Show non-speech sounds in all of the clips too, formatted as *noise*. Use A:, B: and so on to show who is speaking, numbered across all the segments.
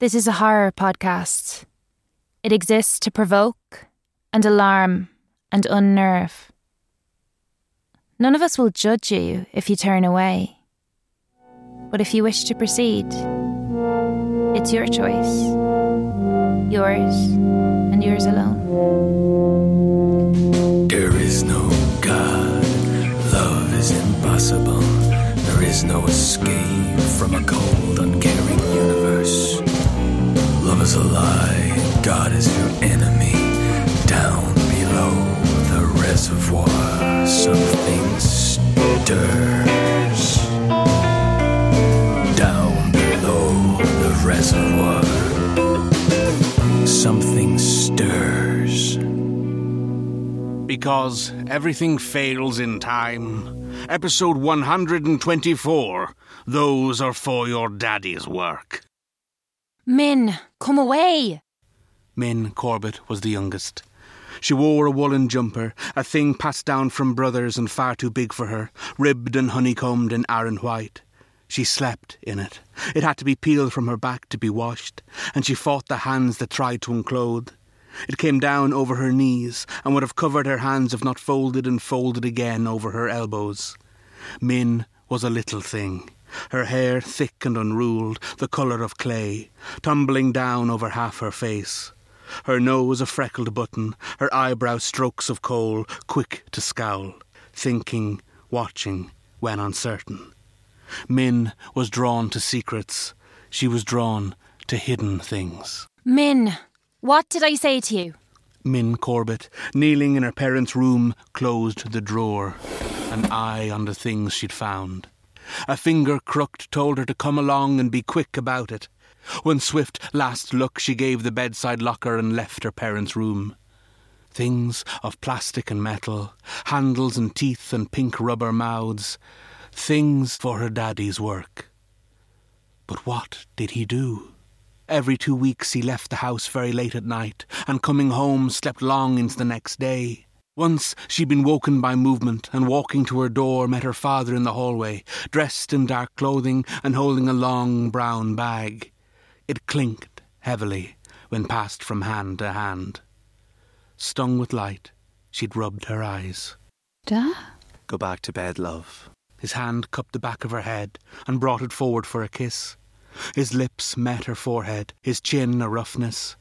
A: This is a horror podcast. It exists to provoke and alarm and unnerve. None of us will judge you if you turn away. But if you wish to proceed, it's your choice. Yours and yours alone.
B: There is no God. Love is impossible. There is no escape from a cold, uncaring universe. Is a lie. God is your enemy. Down below the reservoir, something stirs. Down below the reservoir, something stirs.
C: Because everything fails in time. Episode 124. Those are for your daddy's work.
A: Min, come away!
C: Min Corbett was the youngest. She wore a woolen jumper, a thing passed down from brothers and far too big for her, ribbed and honeycombed in iron white. She slept in it. It had to be peeled from her back to be washed, and she fought the hands that tried to unclothe. It came down over her knees and would have covered her hands if not folded and folded again over her elbows. Min was a little thing, her hair thick and unruled, the colour of clay, tumbling down over half her face. Her nose a freckled button, her eyebrows strokes of coal, quick to scowl, thinking, watching, when uncertain. Min was drawn to secrets. She was drawn to hidden things.
A: Min, what did I say to you?
C: Min Corbett, kneeling in her parents' room, closed the drawer, an eye on the things she'd found. A finger crooked told her to come along and be quick about it. One swift last look she gave the bedside locker and left her parents' room. Things of plastic and metal, handles and teeth and pink rubber mouths, things for her daddy's work. But what did he do? Every two weeks he left the house very late at night, and coming home slept long into the next day. Once she'd been woken by movement, and walking to her door met her father in the hallway, dressed in dark clothing and holding a long brown bag. It clinked heavily when passed from hand to hand. Stung with light, she'd rubbed her eyes.
A: Da?
D: Go back to bed, love.
C: His hand cupped the back of her head and brought it forward for a kiss. His lips met her forehead, his chin a roughness.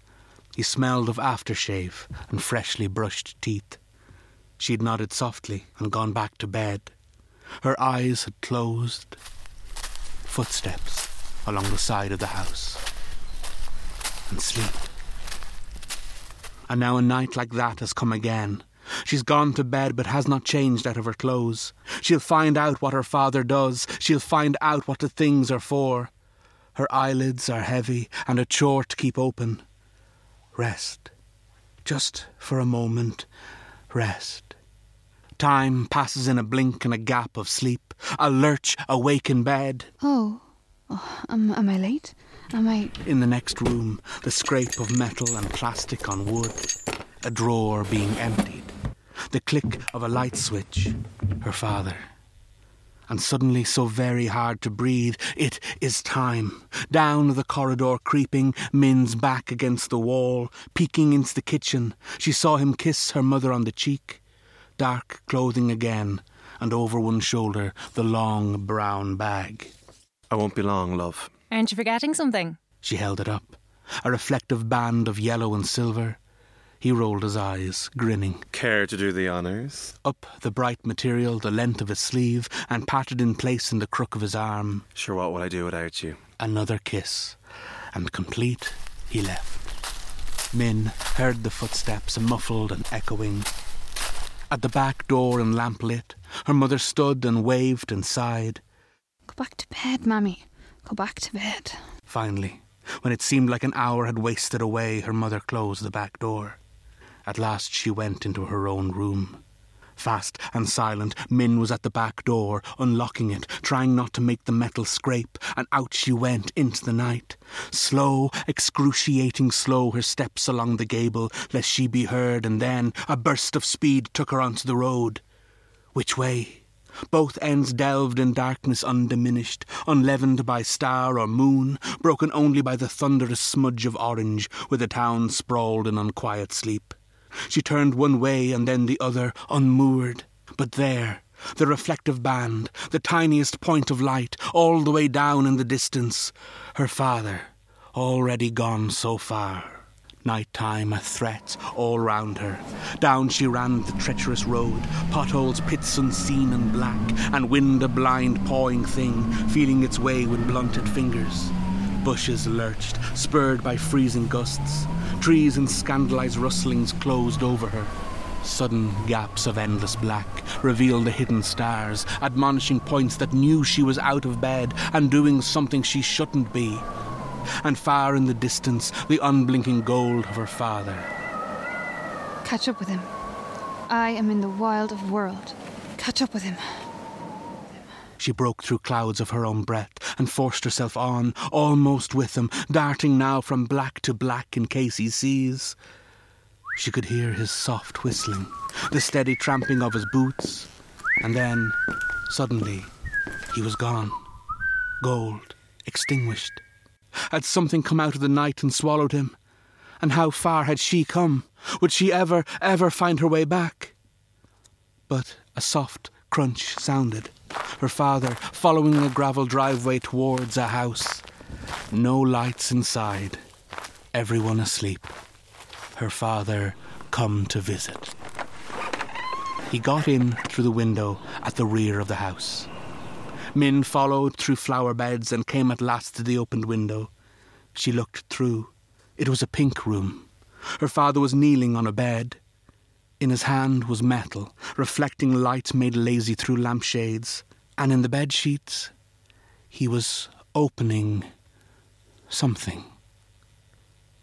C: He smelled of aftershave and freshly brushed teeth. She had nodded softly and gone back to bed. Her eyes had closed. Footsteps along the side of the house. And sleep. And now a night like that has come again. She's gone to bed but has not changed out of her clothes. She'll find out what her father does. She'll find out what the things are for. Her eyelids are heavy and a chore to keep open. Rest. Just for a moment. Rest. Time passes in a blink and a gap of sleep. A lurch awake in bed.
E: Oh, oh am, am I late? Am I.
C: In the next room, the scrape of metal and plastic on wood. A drawer being emptied. The click of a light switch. Her father. And suddenly so very hard to breathe. It is time. Down the corridor creeping, Min's back against the wall, peeking into the kitchen. She saw him kiss her mother on the cheek. Dark clothing again, and over one shoulder the long brown bag.
D: I won't be long, love.
A: Aren't you forgetting something?
C: She held it up. A reflective band of yellow and silver. He rolled his eyes, grinning.
D: Care to do the honours?
C: Up the bright material the length of his sleeve and patted in place in the crook of his arm.
D: Sure, what will I do without you?
C: Another kiss. And complete, he left. Min heard the footsteps, muffled and echoing. At the back door and lamp lit, her mother stood and waved and sighed.
E: Go back to bed, Mammy. Go back to bed.
C: Finally, when it seemed like an hour had wasted away, her mother closed the back door. At last she went into her own room. Fast and silent, Min was at the back door, unlocking it, trying not to make the metal scrape, and out she went into the night. Slow, excruciating slow, her steps along the gable, lest she be heard, and then a burst of speed took her onto the road. Which way? both ends delved in darkness undiminished, unleavened by star or moon, broken only by the thunderous smudge of orange where the town sprawled in unquiet sleep. She turned one way and then the other, unmoored. But there, the reflective band, the tiniest point of light, all the way down in the distance, her father, already gone so far. Night time a threat all round her. Down she ran the treacherous road, potholes, pits unseen and black, and wind a blind pawing thing, feeling its way with blunted fingers. Bushes lurched, spurred by freezing gusts. Trees and scandalized rustlings closed over her. Sudden gaps of endless black revealed the hidden stars, admonishing points that knew she was out of bed and doing something she shouldn't be and far in the distance the unblinking gold of her father.
E: Catch up with him. I am in the wild of world. Catch up with him.
C: She broke through clouds of her own breath and forced herself on, almost with him, darting now from black to black in case he sees. She could hear his soft whistling, the steady tramping of his boots, and then, suddenly, he was gone. Gold, extinguished. Had something come out of the night and swallowed him? And how far had she come? Would she ever, ever find her way back? But a soft crunch sounded. Her father following a gravel driveway towards a house. No lights inside. Everyone asleep. Her father come to visit. He got in through the window at the rear of the house. Min followed through flower beds and came at last to the opened window. She looked through. It was a pink room. Her father was kneeling on a bed. In his hand was metal, reflecting light made lazy through lampshades, and in the bed sheets he was opening something.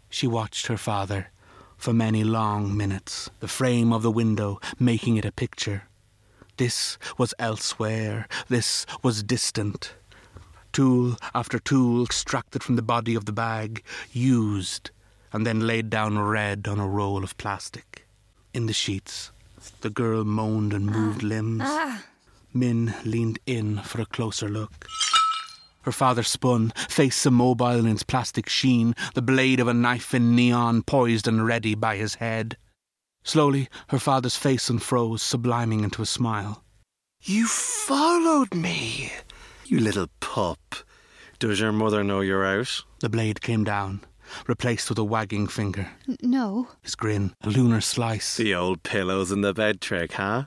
C: She watched her father for many long minutes, the frame of the window making it a picture. This was elsewhere, this was distant. Tool after tool extracted from the body of the bag, used, and then laid down red on a roll of plastic. In the sheets, the girl moaned and moved ah. limbs. Ah. Min leaned in for a closer look. Her father spun, face immobile in its plastic sheen, the blade of a knife in neon poised and ready by his head. Slowly, her father's face unfroze, subliming into a smile.
D: You followed me, you little pup. Does your mother know you're out?
C: The blade came down, replaced with a wagging finger.
E: N- no.
C: His grin, a lunar slice.
D: The old pillows in the bed trick, huh?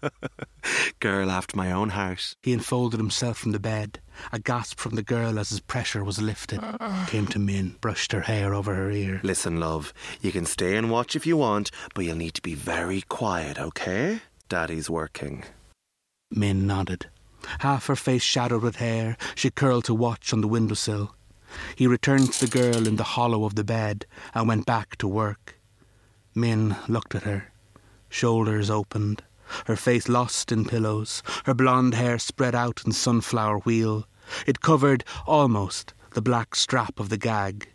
D: *laughs* Girl after my own heart.
C: He enfolded himself from the bed. A gasp from the girl as his pressure was lifted. *sighs* Came to Min, brushed her hair over her ear.
D: Listen, love, you can stay and watch if you want, but you'll need to be very quiet, okay? Daddy's working.
C: Min nodded. Half her face shadowed with hair, she curled to watch on the windowsill. He returned to the girl in the hollow of the bed and went back to work. Min looked at her, shoulders opened, her face lost in pillows, her blonde hair spread out in sunflower wheel. It covered, almost, the black strap of the gag.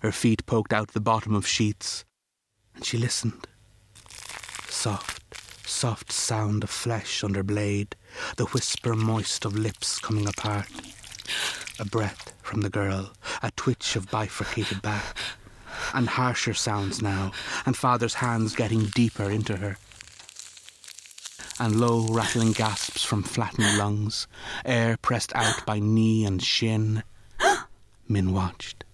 C: Her feet poked out the bottom of sheets, and she listened. Soft, soft sound of flesh under blade, the whisper moist of lips coming apart. A breath from the girl, a twitch of bifurcated back. And harsher sounds now, and father's hands getting deeper into her. And low, rattling gasps from flattened lungs, air pressed out by knee and shin. *gasps* Min watched.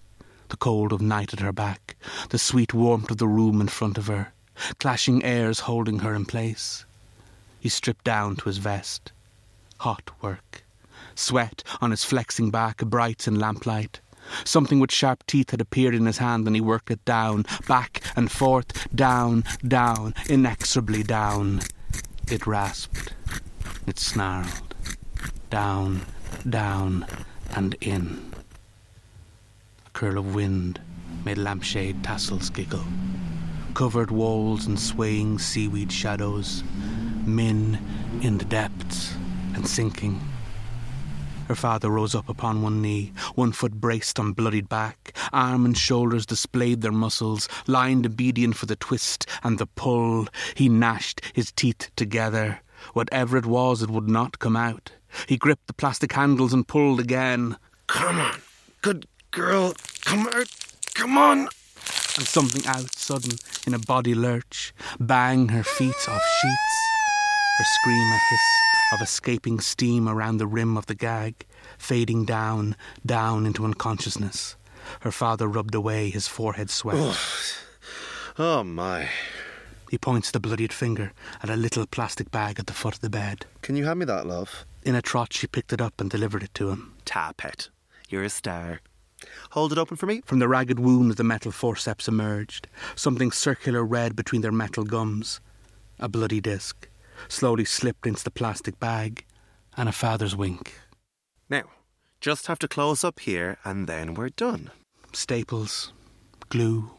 C: The cold of night at her back, the sweet warmth of the room in front of her, clashing airs holding her in place. He stripped down to his vest. Hot work. Sweat on his flexing back, bright in lamplight. Something with sharp teeth had appeared in his hand and he worked it down, back and forth, down, down, inexorably down. It rasped. It snarled. Down, down, and in. A curl of wind made lampshade tassels giggle. Covered walls and swaying seaweed shadows. Min in the depths and sinking. Her father rose up upon one knee, one foot braced on bloodied back. Arm and shoulders displayed their muscles, lined obedient for the twist and the pull. He gnashed his teeth together. Whatever it was, it would not come out. He gripped the plastic handles and pulled again.
D: Come on. Good girl. Come out. Come on.
C: and something out sudden in a body lurch. Bang, her feet off sheets. Her scream a hiss of escaping steam around the rim of the gag, fading down, down into unconsciousness. Her father rubbed away his forehead sweat.
D: Oh my.
C: He points the bloodied finger at a little plastic bag at the foot of the bed.
D: Can you hand me that, love?
C: In a trot, she picked it up and delivered it to him.
D: Ta, pet. You're a star. Hold it open for me.
C: From the ragged wound, the metal forceps emerged, something circular red between their metal gums. A bloody disc, slowly slipped into the plastic bag, and a father's wink.
D: Now, just have to close up here and then we're done.
C: Staples, glue,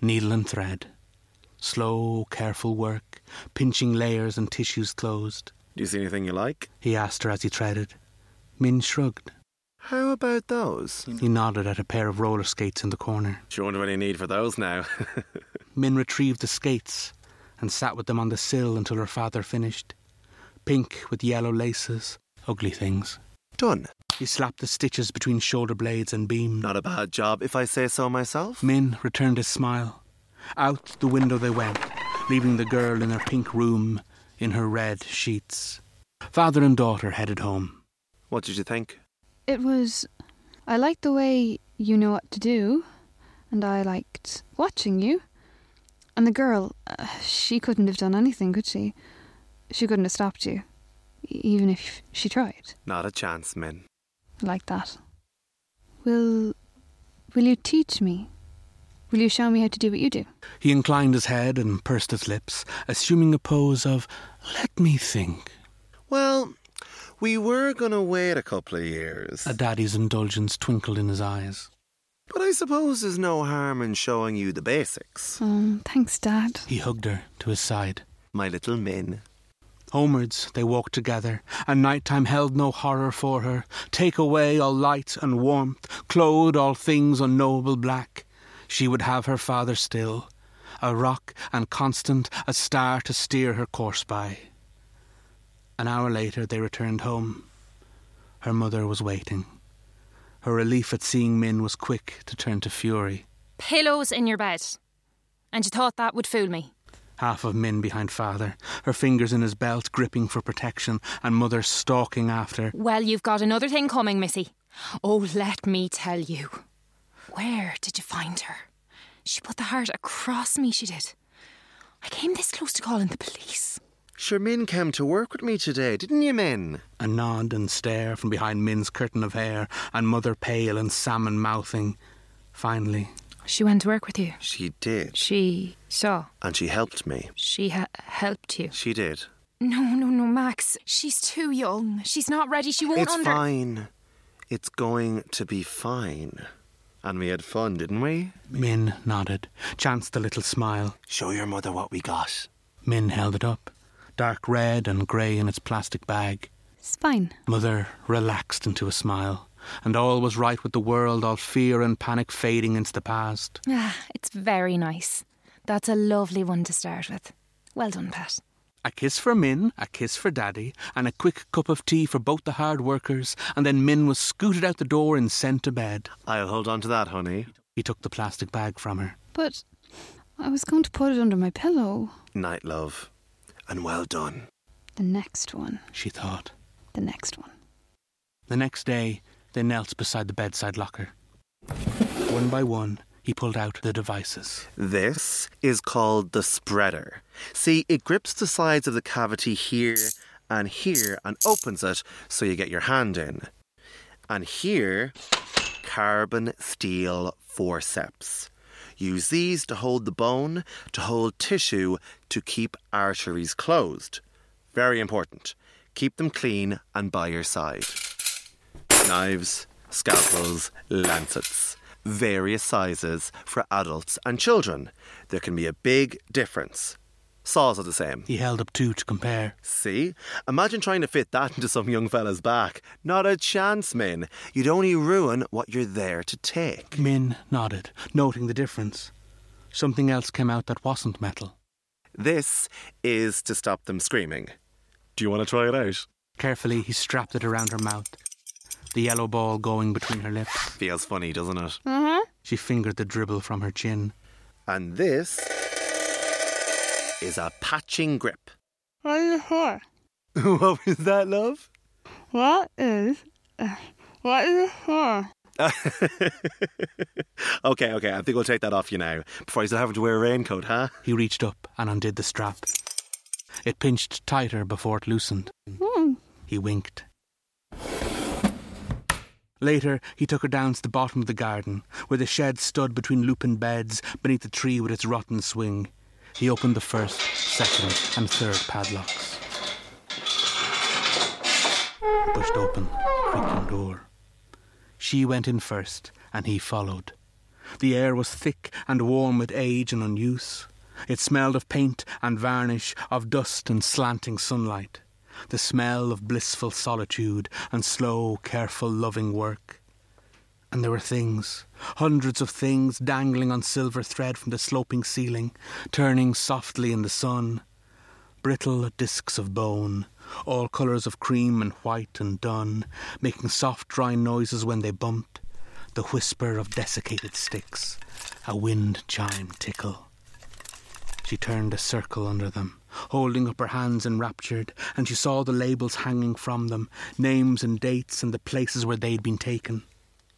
C: needle and thread. Slow, careful work, pinching layers and tissues closed.
D: Do you see anything you like?
C: He asked her as he treaded. Min shrugged.
D: How about those?
C: He nodded at a pair of roller skates in the corner.
D: Do wonder what you need for those now? *laughs*
C: Min retrieved the skates and sat with them on the sill until her father finished. Pink with yellow laces, ugly things.
D: done.
C: He slapped the stitches between shoulder blades and beamed.
D: Not a bad job, if I say so myself.
C: Min returned his smile. Out the window they went, leaving the girl in her pink room in her red sheets. Father and daughter headed home.
D: What did you think?
E: It was. I liked the way you know what to do, and I liked watching you. And the girl, uh, she couldn't have done anything, could she? She couldn't have stopped you, even if she tried.
D: Not a chance, Min.
E: Like that. Will. Will you teach me? Will you show me how to do what you do?
C: He inclined his head and pursed his lips, assuming a pose of, let me think.
D: Well, we were gonna wait a couple of years.
C: A daddy's indulgence twinkled in his eyes.
D: But I suppose there's no harm in showing you the basics.
E: Oh, thanks, Dad.
C: He hugged her to his side.
D: My little Min.
C: Homewards they walked together, and night-time held no horror for her. Take away all light and warmth, clothe all things unknowable black. She would have her father still, a rock and constant, a star to steer her course by. An hour later they returned home. Her mother was waiting. Her relief at seeing Min was quick to turn to fury.
A: Pillows in your bed. And you thought that would fool me.
C: half of Min behind father, her fingers in his belt gripping for protection, and mother stalking after.
A: Well, you've got another thing coming, Missy. Oh, let me tell you. Where did you find her? She put the heart across me, she did. I came this close to calling the police.
D: Sure, Min came to work with me today, didn't you, Min?
C: A nod and stare from behind Min's curtain of hair, and mother pale and salmon mouthing. Finally,
A: She went to work with you.
D: She did.
A: She saw.
D: And she helped me.
A: She ha- helped you.
D: She did.
A: No, no, no, Max. She's too young. She's not ready. She won't
D: It's
A: under-
D: fine. It's going to be fine. And we had fun, didn't we?
C: Min nodded, chanced a little smile.
D: Show your mother what we got.
C: Min held it up, dark red and grey in its plastic bag.
E: It's fine.
C: Mother relaxed into a smile, and all was right with the world, all fear and panic fading into the past.
A: Ah, it's very nice. That's a lovely one to start with. Well done, Pat.
C: A kiss for Min, a kiss for Daddy, and a quick cup of tea for both the hard workers, and then Min was scooted out the door and sent to bed.
D: I'll hold on to that, honey.
C: He took the plastic bag from her.
E: But I was going to put it under my pillow.
D: Night, love. And well done.
E: The next one.
C: She thought.
E: The next one.
C: The next day, they knelt beside the bedside locker. One by one, he pulled out the devices.
D: This is called the spreader. See, it grips the sides of the cavity here and here and opens it so you get your hand in. And here, carbon steel forceps. Use these to hold the bone, to hold tissue, to keep arteries closed. Very important. Keep them clean and by your side. Knives, scalpels, lancets. Various sizes for adults and children. There can be a big difference. Saws are the same.
C: He held up two to compare.
D: See? Imagine trying to fit that into some young fella's back. Not a chance, Min. You'd only ruin what you're there to take.
C: Min nodded, noting the difference. Something else came out that wasn't metal.
D: This is to stop them screaming. Do you want to try it out?
C: Carefully, he strapped it around her mouth, the yellow ball going between her lips.
D: Feels funny, doesn't it?
E: Uh huh.
C: She fingered the dribble from her chin.
D: And this is a patching grip.
E: What is it for? *laughs*
D: what was that, love?
E: What is. Uh, what is it for? *laughs*
D: okay, okay, I think we'll take that off you now before you start having to wear a raincoat, huh?
C: He reached up and undid the strap. It pinched tighter before it loosened.
E: Hmm.
C: He winked. Later, he took her down to the bottom of the garden, where the shed stood between lupin beds beneath the tree with its rotten swing. He opened the first, second, and third padlocks. Pushed open creaking door. She went in first, and he followed. The air was thick and warm with age and unuse. It smelled of paint and varnish, of dust and slanting sunlight. The smell of blissful solitude and slow, careful, loving work. And there were things, hundreds of things dangling on silver thread from the sloping ceiling, turning softly in the sun. Brittle discs of bone, all colours of cream and white and dun, making soft, dry noises when they bumped. The whisper of desiccated sticks, a wind chime tickle. She turned a circle under them, holding up her hands enraptured, and she saw the labels hanging from them, names and dates and the places where they'd been taken.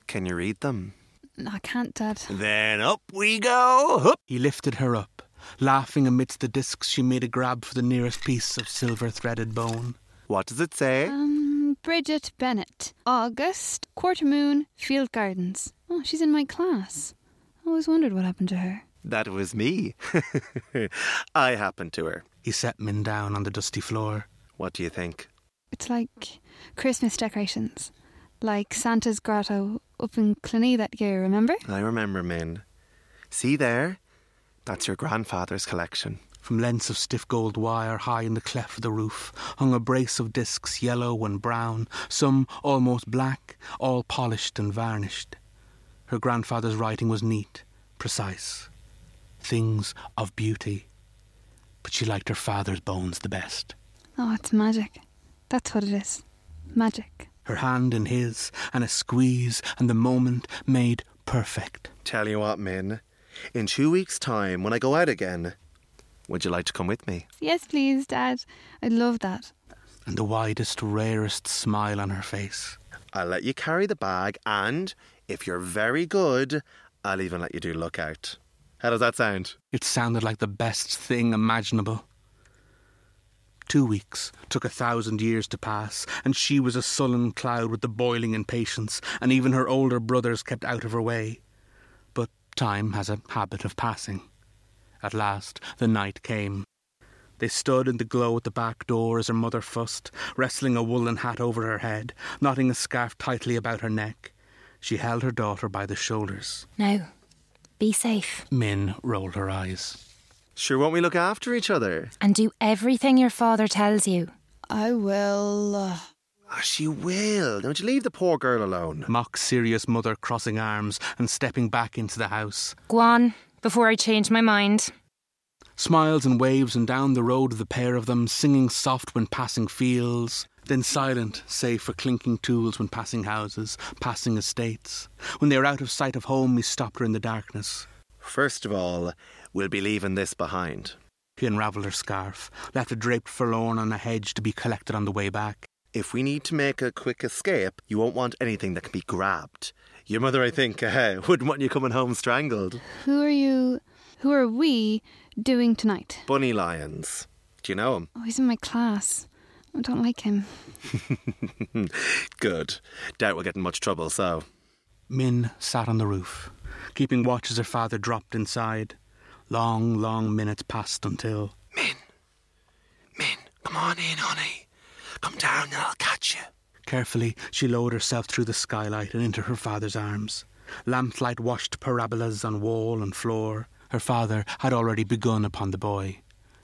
D: Can you read them?
E: No, I can't, Dad.
D: Then up we go. Hup.
C: He lifted her up. Laughing amidst the discs, she made a grab for the nearest piece of silver threaded bone.
D: What does it say?
E: Um, Bridget Bennett. August, Quarter Moon, Field Gardens. Oh, she's in my class. I always wondered what happened to her.
D: That was me. *laughs* I happened to her.
C: He set Min down on the dusty floor.
D: What do you think?
E: It's like Christmas decorations. Like Santa's grotto up in Cluny that year, remember?
D: I remember, Min. See there? That's your grandfather's collection.
C: From lengths of stiff gold wire high in the cleft of the roof hung a brace of discs, yellow and brown, some almost black, all polished and varnished. Her grandfather's writing was neat, precise. Things of beauty. But she liked her father's bones the best.
E: Oh, it's magic. That's what it is. Magic.
C: Her hand in his, and a squeeze, and the moment made perfect.
D: Tell you what, Min. In two weeks' time, when I go out again, would you like to come with me?
E: Yes, please, Dad. I'd love that.
C: And the widest, rarest smile on her face.
D: I'll let you carry the bag, and if you're very good, I'll even let you do lookout. How does that sound?
C: It sounded like the best thing imaginable. Two weeks took a thousand years to pass, and she was a sullen cloud with the boiling impatience, and even her older brothers kept out of her way. But time has a habit of passing. At last the night came. They stood in the glow at the back door as her mother fussed, wrestling a woolen hat over her head, knotting a scarf tightly about her neck. She held her daughter by the shoulders.
A: Now, be safe
C: Min rolled her eyes.
D: Sure, won't we look after each other?
A: and do everything your father tells you.
E: I will.
D: Ah, she will. Don't you leave the poor girl alone.
C: Mock serious mother crossing arms and stepping back into the house.
A: Go on, before I change my mind.
C: Smiles and waves and down the road the pair of them, singing soft when passing fields, then silent, save for clinking tools when passing houses, passing estates. When they were out of sight of home, he stopped her in the darkness.
D: First of all, we'll be leaving this behind.
C: He unravelled her scarf, left it draped forlorn on a hedge to be collected on the way back.
D: If we need to make a quick escape, you won't want anything that can be grabbed. Your mother, I think, uh, *laughs* wouldn't want you coming home strangled.
E: who are you? Who are we doing tonight?
D: Bunny Lyons. Do you know him?
E: Oh, he's in my class. I don't like him. *laughs*
D: Good. Doubt we'll get in much trouble, so.
C: Min sat on the roof, keeping watch as her father dropped inside. Long, long minutes passed until.
D: Min. Min, come on in, honey. Come down and I'll catch you.
C: Carefully, she lowered herself through the skylight and into her father's arms. Lamplight washed parabolas on wall and floor. Her father had already begun upon the boy.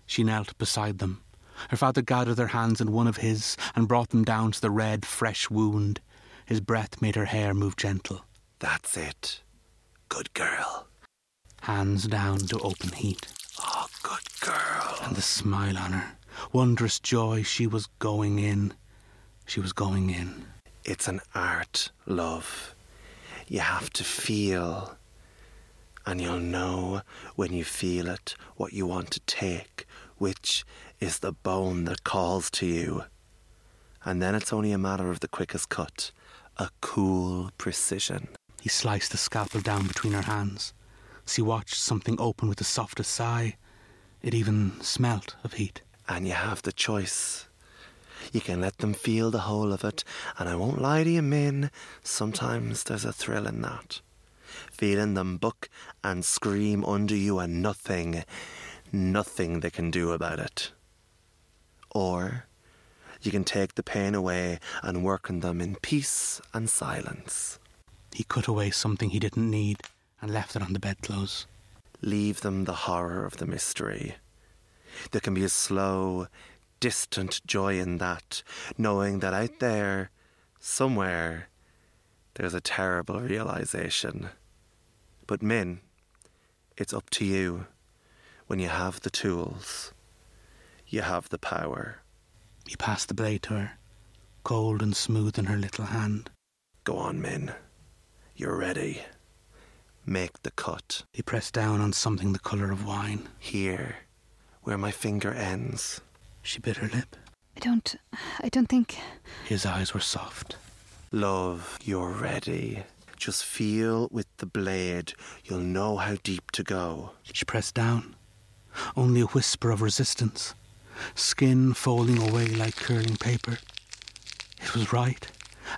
C: She knelt beside them. Her father gathered their hands in one of his and brought them down to the red, fresh wound. His breath made her hair move gentle.
D: That's it. Good girl.
C: Hands down to open heat.
D: Oh, good girl.
C: And the smile on her, wondrous joy. She was going in. She was going in.
D: It's an art, love. You have to feel. And you'll know when you feel it what you want to take, which is the bone that calls to you. And then it's only a matter of the quickest cut, a cool precision.
C: He sliced the scalpel down between her hands. She watched something open with a softer sigh. It even smelt of heat.
D: And you have the choice. You can let them feel the whole of it, and I won't lie to you, Min, sometimes there's a thrill in that. Feeling them buck and scream under you and nothing, nothing they can do about it. Or you can take the pain away and work on them in peace and silence.
C: He cut away something he didn't need and left it on the bedclothes.
D: Leave them the horror of the mystery. There can be a slow, distant joy in that, knowing that out there, somewhere, there's a terrible realization. But, Min, it's up to you. When you have the tools, you have the power.
C: He passed the blade to her, cold and smooth in her little hand.
D: Go on, Min. You're ready. Make the cut.
C: He pressed down on something the colour of wine.
D: Here, where my finger ends.
C: She bit her lip.
E: I don't. I don't think.
C: His eyes were soft.
D: Love, you're ready. Just feel with the blade. You'll know how deep to go.
C: She pressed down. Only a whisper of resistance. Skin folding away like curling paper. It was right,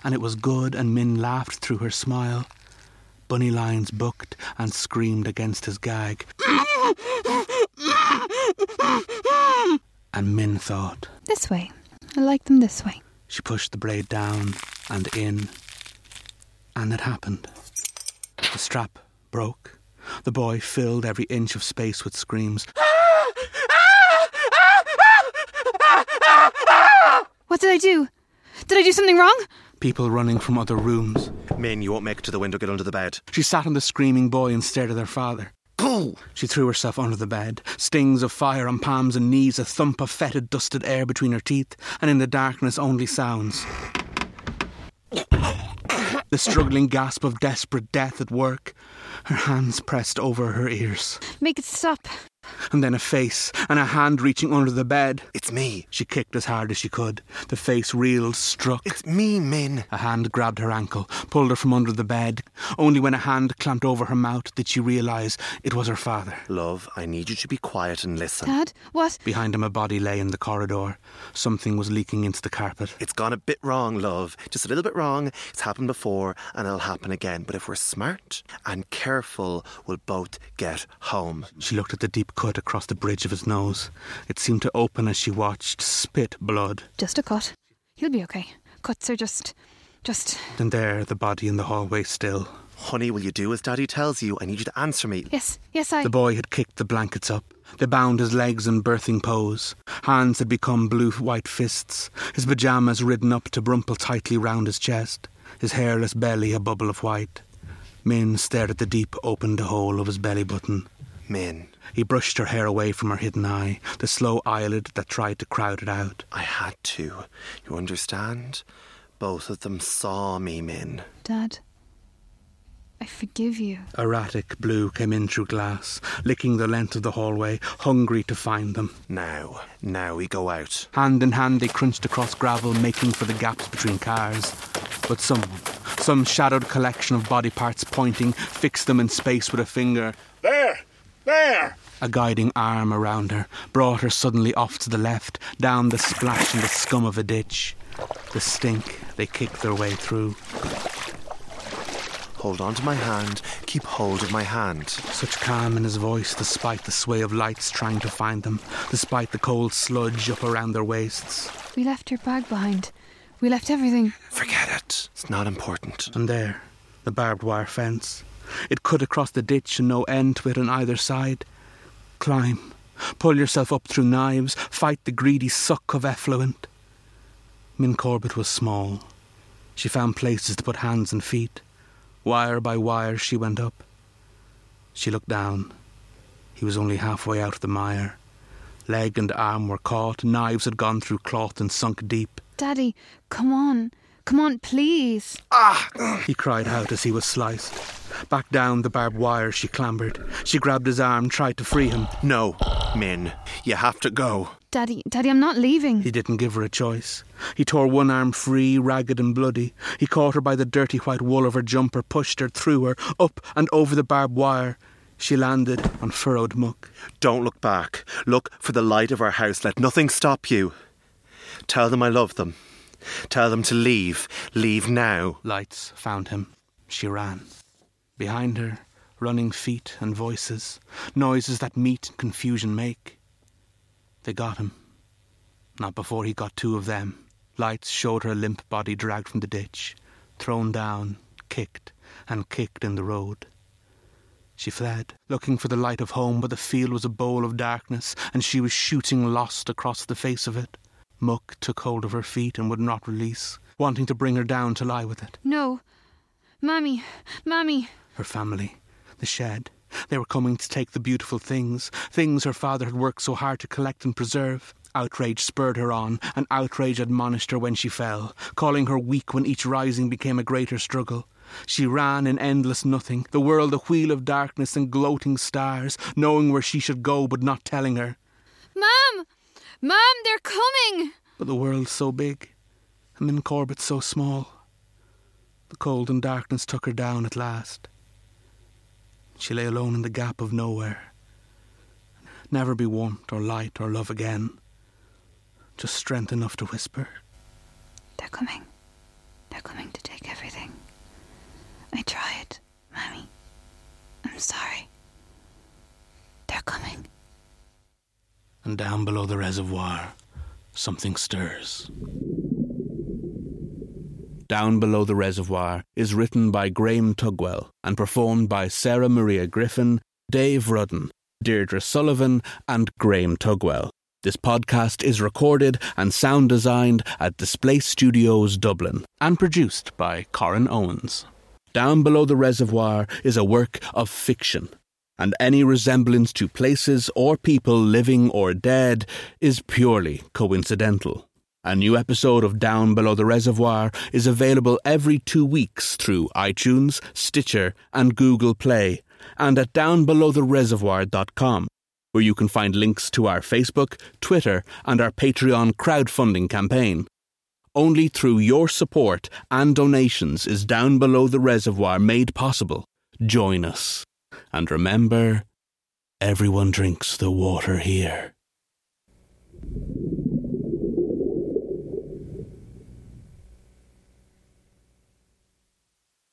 C: and it was good, and Min laughed through her smile. Bunny Lyons bucked and screamed against his gag. And Min thought.
E: This way. I like them this way.
C: She pushed the blade down and in, and it happened. The strap broke. The boy filled every inch of space with screams.
E: What did I do? Did I do something wrong?
C: People running from other rooms.
D: Min, you won't make it to the window. Get under the bed.
C: She sat on the screaming boy and stared at her father.
D: Go!
C: She threw herself under the bed, stings of fire on palms and knees, a thump of fetid, dusted air between her teeth, and in the darkness only sounds. The struggling gasp of desperate death at work, her hands pressed over her ears,
E: Make it stop.
C: And then a face and a hand reaching under the bed.
D: It's me.
C: She kicked as hard as she could. The face reeled, struck.
D: It's me, Min.
C: A hand grabbed her ankle, pulled her from under the bed. Only when a hand clamped over her mouth did she realise it was her father.
D: Love, I need you to be quiet and listen.
E: Dad, what?
C: Behind him, a body lay in the corridor. Something was leaking into the carpet.
D: It's gone a bit wrong, love. Just a little bit wrong. It's happened before and it'll happen again. But if we're smart and careful, we'll both get home.
C: She looked at the deep cut across the bridge of his nose. It seemed to open as she watched. Spit blood.
E: Just a cut. He'll be okay. Cuts are just. just.
C: And there, the body in the hallway still.
D: Honey, will you do as Daddy tells you? I need you to answer me.
E: Yes, yes, I.
C: The boy had kicked the blankets up. They bound his legs in birthing pose. Hands had become blue white fists. His pyjamas ridden up to brumple tightly round his chest. His hairless belly a bubble of white. Min stared at the deep, opened hole of his belly button.
D: Min,
C: He brushed her hair away from her hidden eye, the slow eyelid that tried to crowd it out.
D: I had to. You understand? Both of them saw me, Min.
E: Dad, I forgive you.
C: Erratic blue came in through glass, licking the length of the hallway, hungry to find them.
D: Now, now we go out.
C: Hand in hand, they crunched across gravel, making for the gaps between cars. But someone, some shadowed collection of body parts pointing, fixed them in space with a finger.
F: There! There!
C: A guiding arm around her brought her suddenly off to the left, down the splash and the scum of a ditch. The stink, they kicked their way through.
D: Hold on to my hand. Keep hold of my hand.
C: Such calm in his voice, despite the sway of lights trying to find them, despite the cold sludge up around their waists.
E: We left your bag behind. We left everything.
D: Forget it. It's not important.
C: And there, the barbed wire fence. It cut across the ditch and no end to it on either side. Climb. Pull yourself up through knives. Fight the greedy suck of effluent. Min Corbett was small. She found places to put hands and feet. Wire by wire she went up. She looked down. He was only halfway out of the mire. Leg and arm were caught, knives had gone through cloth and sunk deep.
E: Daddy, come on. Come on, please. Ah!
C: He cried out as he was sliced. Back down the barbed wire she clambered. She grabbed his arm, tried to free him.
D: No, Min, you have to go.
E: Daddy, Daddy, I'm not leaving.
C: He didn't give her a choice. He tore one arm free, ragged and bloody. He caught her by the dirty white wool of her jumper, pushed her, threw her, up and over the barbed wire. She landed on furrowed muck.
D: Don't look back. Look for the light of our house. Let nothing stop you. Tell them I love them. Tell them to leave. Leave now.
C: Lights found him. She ran. Behind her, running feet and voices, noises that meat and confusion make. They got him. Not before he got two of them. Lights showed her limp body dragged from the ditch, thrown down, kicked, and kicked in the road. She fled, looking for the light of home, but the field was a bowl of darkness, and she was shooting lost across the face of it. Muck took hold of her feet and would not release, wanting to bring her down to lie with it.
E: No. Mammy, Mammy.
C: Her family, the shed. They were coming to take the beautiful things, things her father had worked so hard to collect and preserve. Outrage spurred her on, and outrage admonished her when she fell, calling her weak when each rising became a greater struggle. She ran in endless nothing, the world a wheel of darkness and gloating stars, knowing where she should go but not telling her.
E: Mom! Mom, they're coming!
C: But the world's so big, and Min Corbett so small. The cold and darkness took her down at last. She lay alone in the gap of nowhere. Never be warmth or light or love again. Just strength enough to whisper.
E: They're coming. They're coming to take everything. I tried, Mammy. I'm sorry. They're coming.
C: And down below the reservoir, something stirs. Down Below the Reservoir is written by Graham Tugwell and performed by Sarah Maria Griffin, Dave Rudden, Deirdre Sullivan, and Graham Tugwell. This podcast is recorded and sound designed at Display Studios Dublin and produced by Corin Owens. Down Below the Reservoir is a work of fiction, and any resemblance to places or people living or dead is purely coincidental. A new episode of Down Below the Reservoir is available every two weeks through iTunes, Stitcher, and Google Play, and at downbelowthereservoir.com, where you can find links to our Facebook, Twitter, and our Patreon crowdfunding campaign. Only through your support and donations is Down Below the Reservoir made possible. Join us. And remember, everyone drinks the water here.